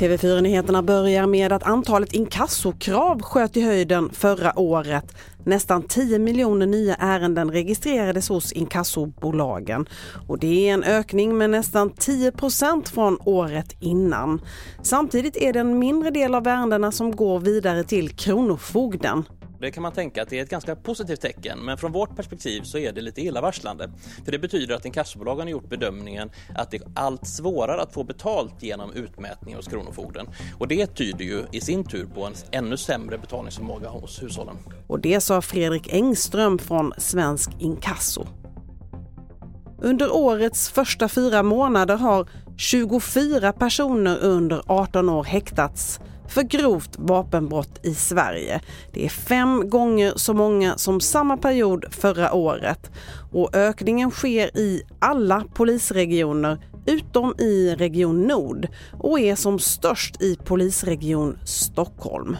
TV4-nyheterna börjar med att antalet inkassokrav sköt i höjden förra året. Nästan 10 miljoner nya ärenden registrerades hos inkassobolagen och det är en ökning med nästan 10 från året innan. Samtidigt är det en mindre del av ärendena som går vidare till Kronofogden. Det kan man tänka att det är ett ganska positivt tecken men från vårt perspektiv så är det lite illavarslande. För det betyder att inkassobolagen har gjort bedömningen att det är allt svårare att få betalt genom utmätning hos Kronofogden. Och det tyder ju i sin tur på en ännu sämre betalningsförmåga hos hushållen. Och det sa Fredrik Engström från Svensk Inkasso. Under årets första fyra månader har 24 personer under 18 år häktats för grovt vapenbrott i Sverige. Det är fem gånger så många som samma period förra året och ökningen sker i alla polisregioner utom i Region Nord och är som störst i polisregion Stockholm.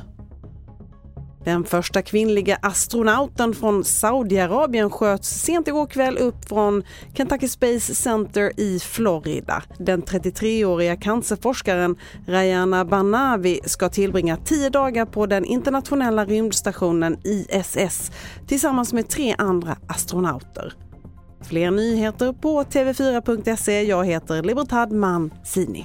Den första kvinnliga astronauten från Saudiarabien sköts sent igår kväll upp från Kentucky Space Center i Florida. Den 33-åriga cancerforskaren Rayana Banavi ska tillbringa tio dagar på den internationella rymdstationen ISS tillsammans med tre andra astronauter. Fler nyheter på tv4.se. Jag heter Libertad Mancini.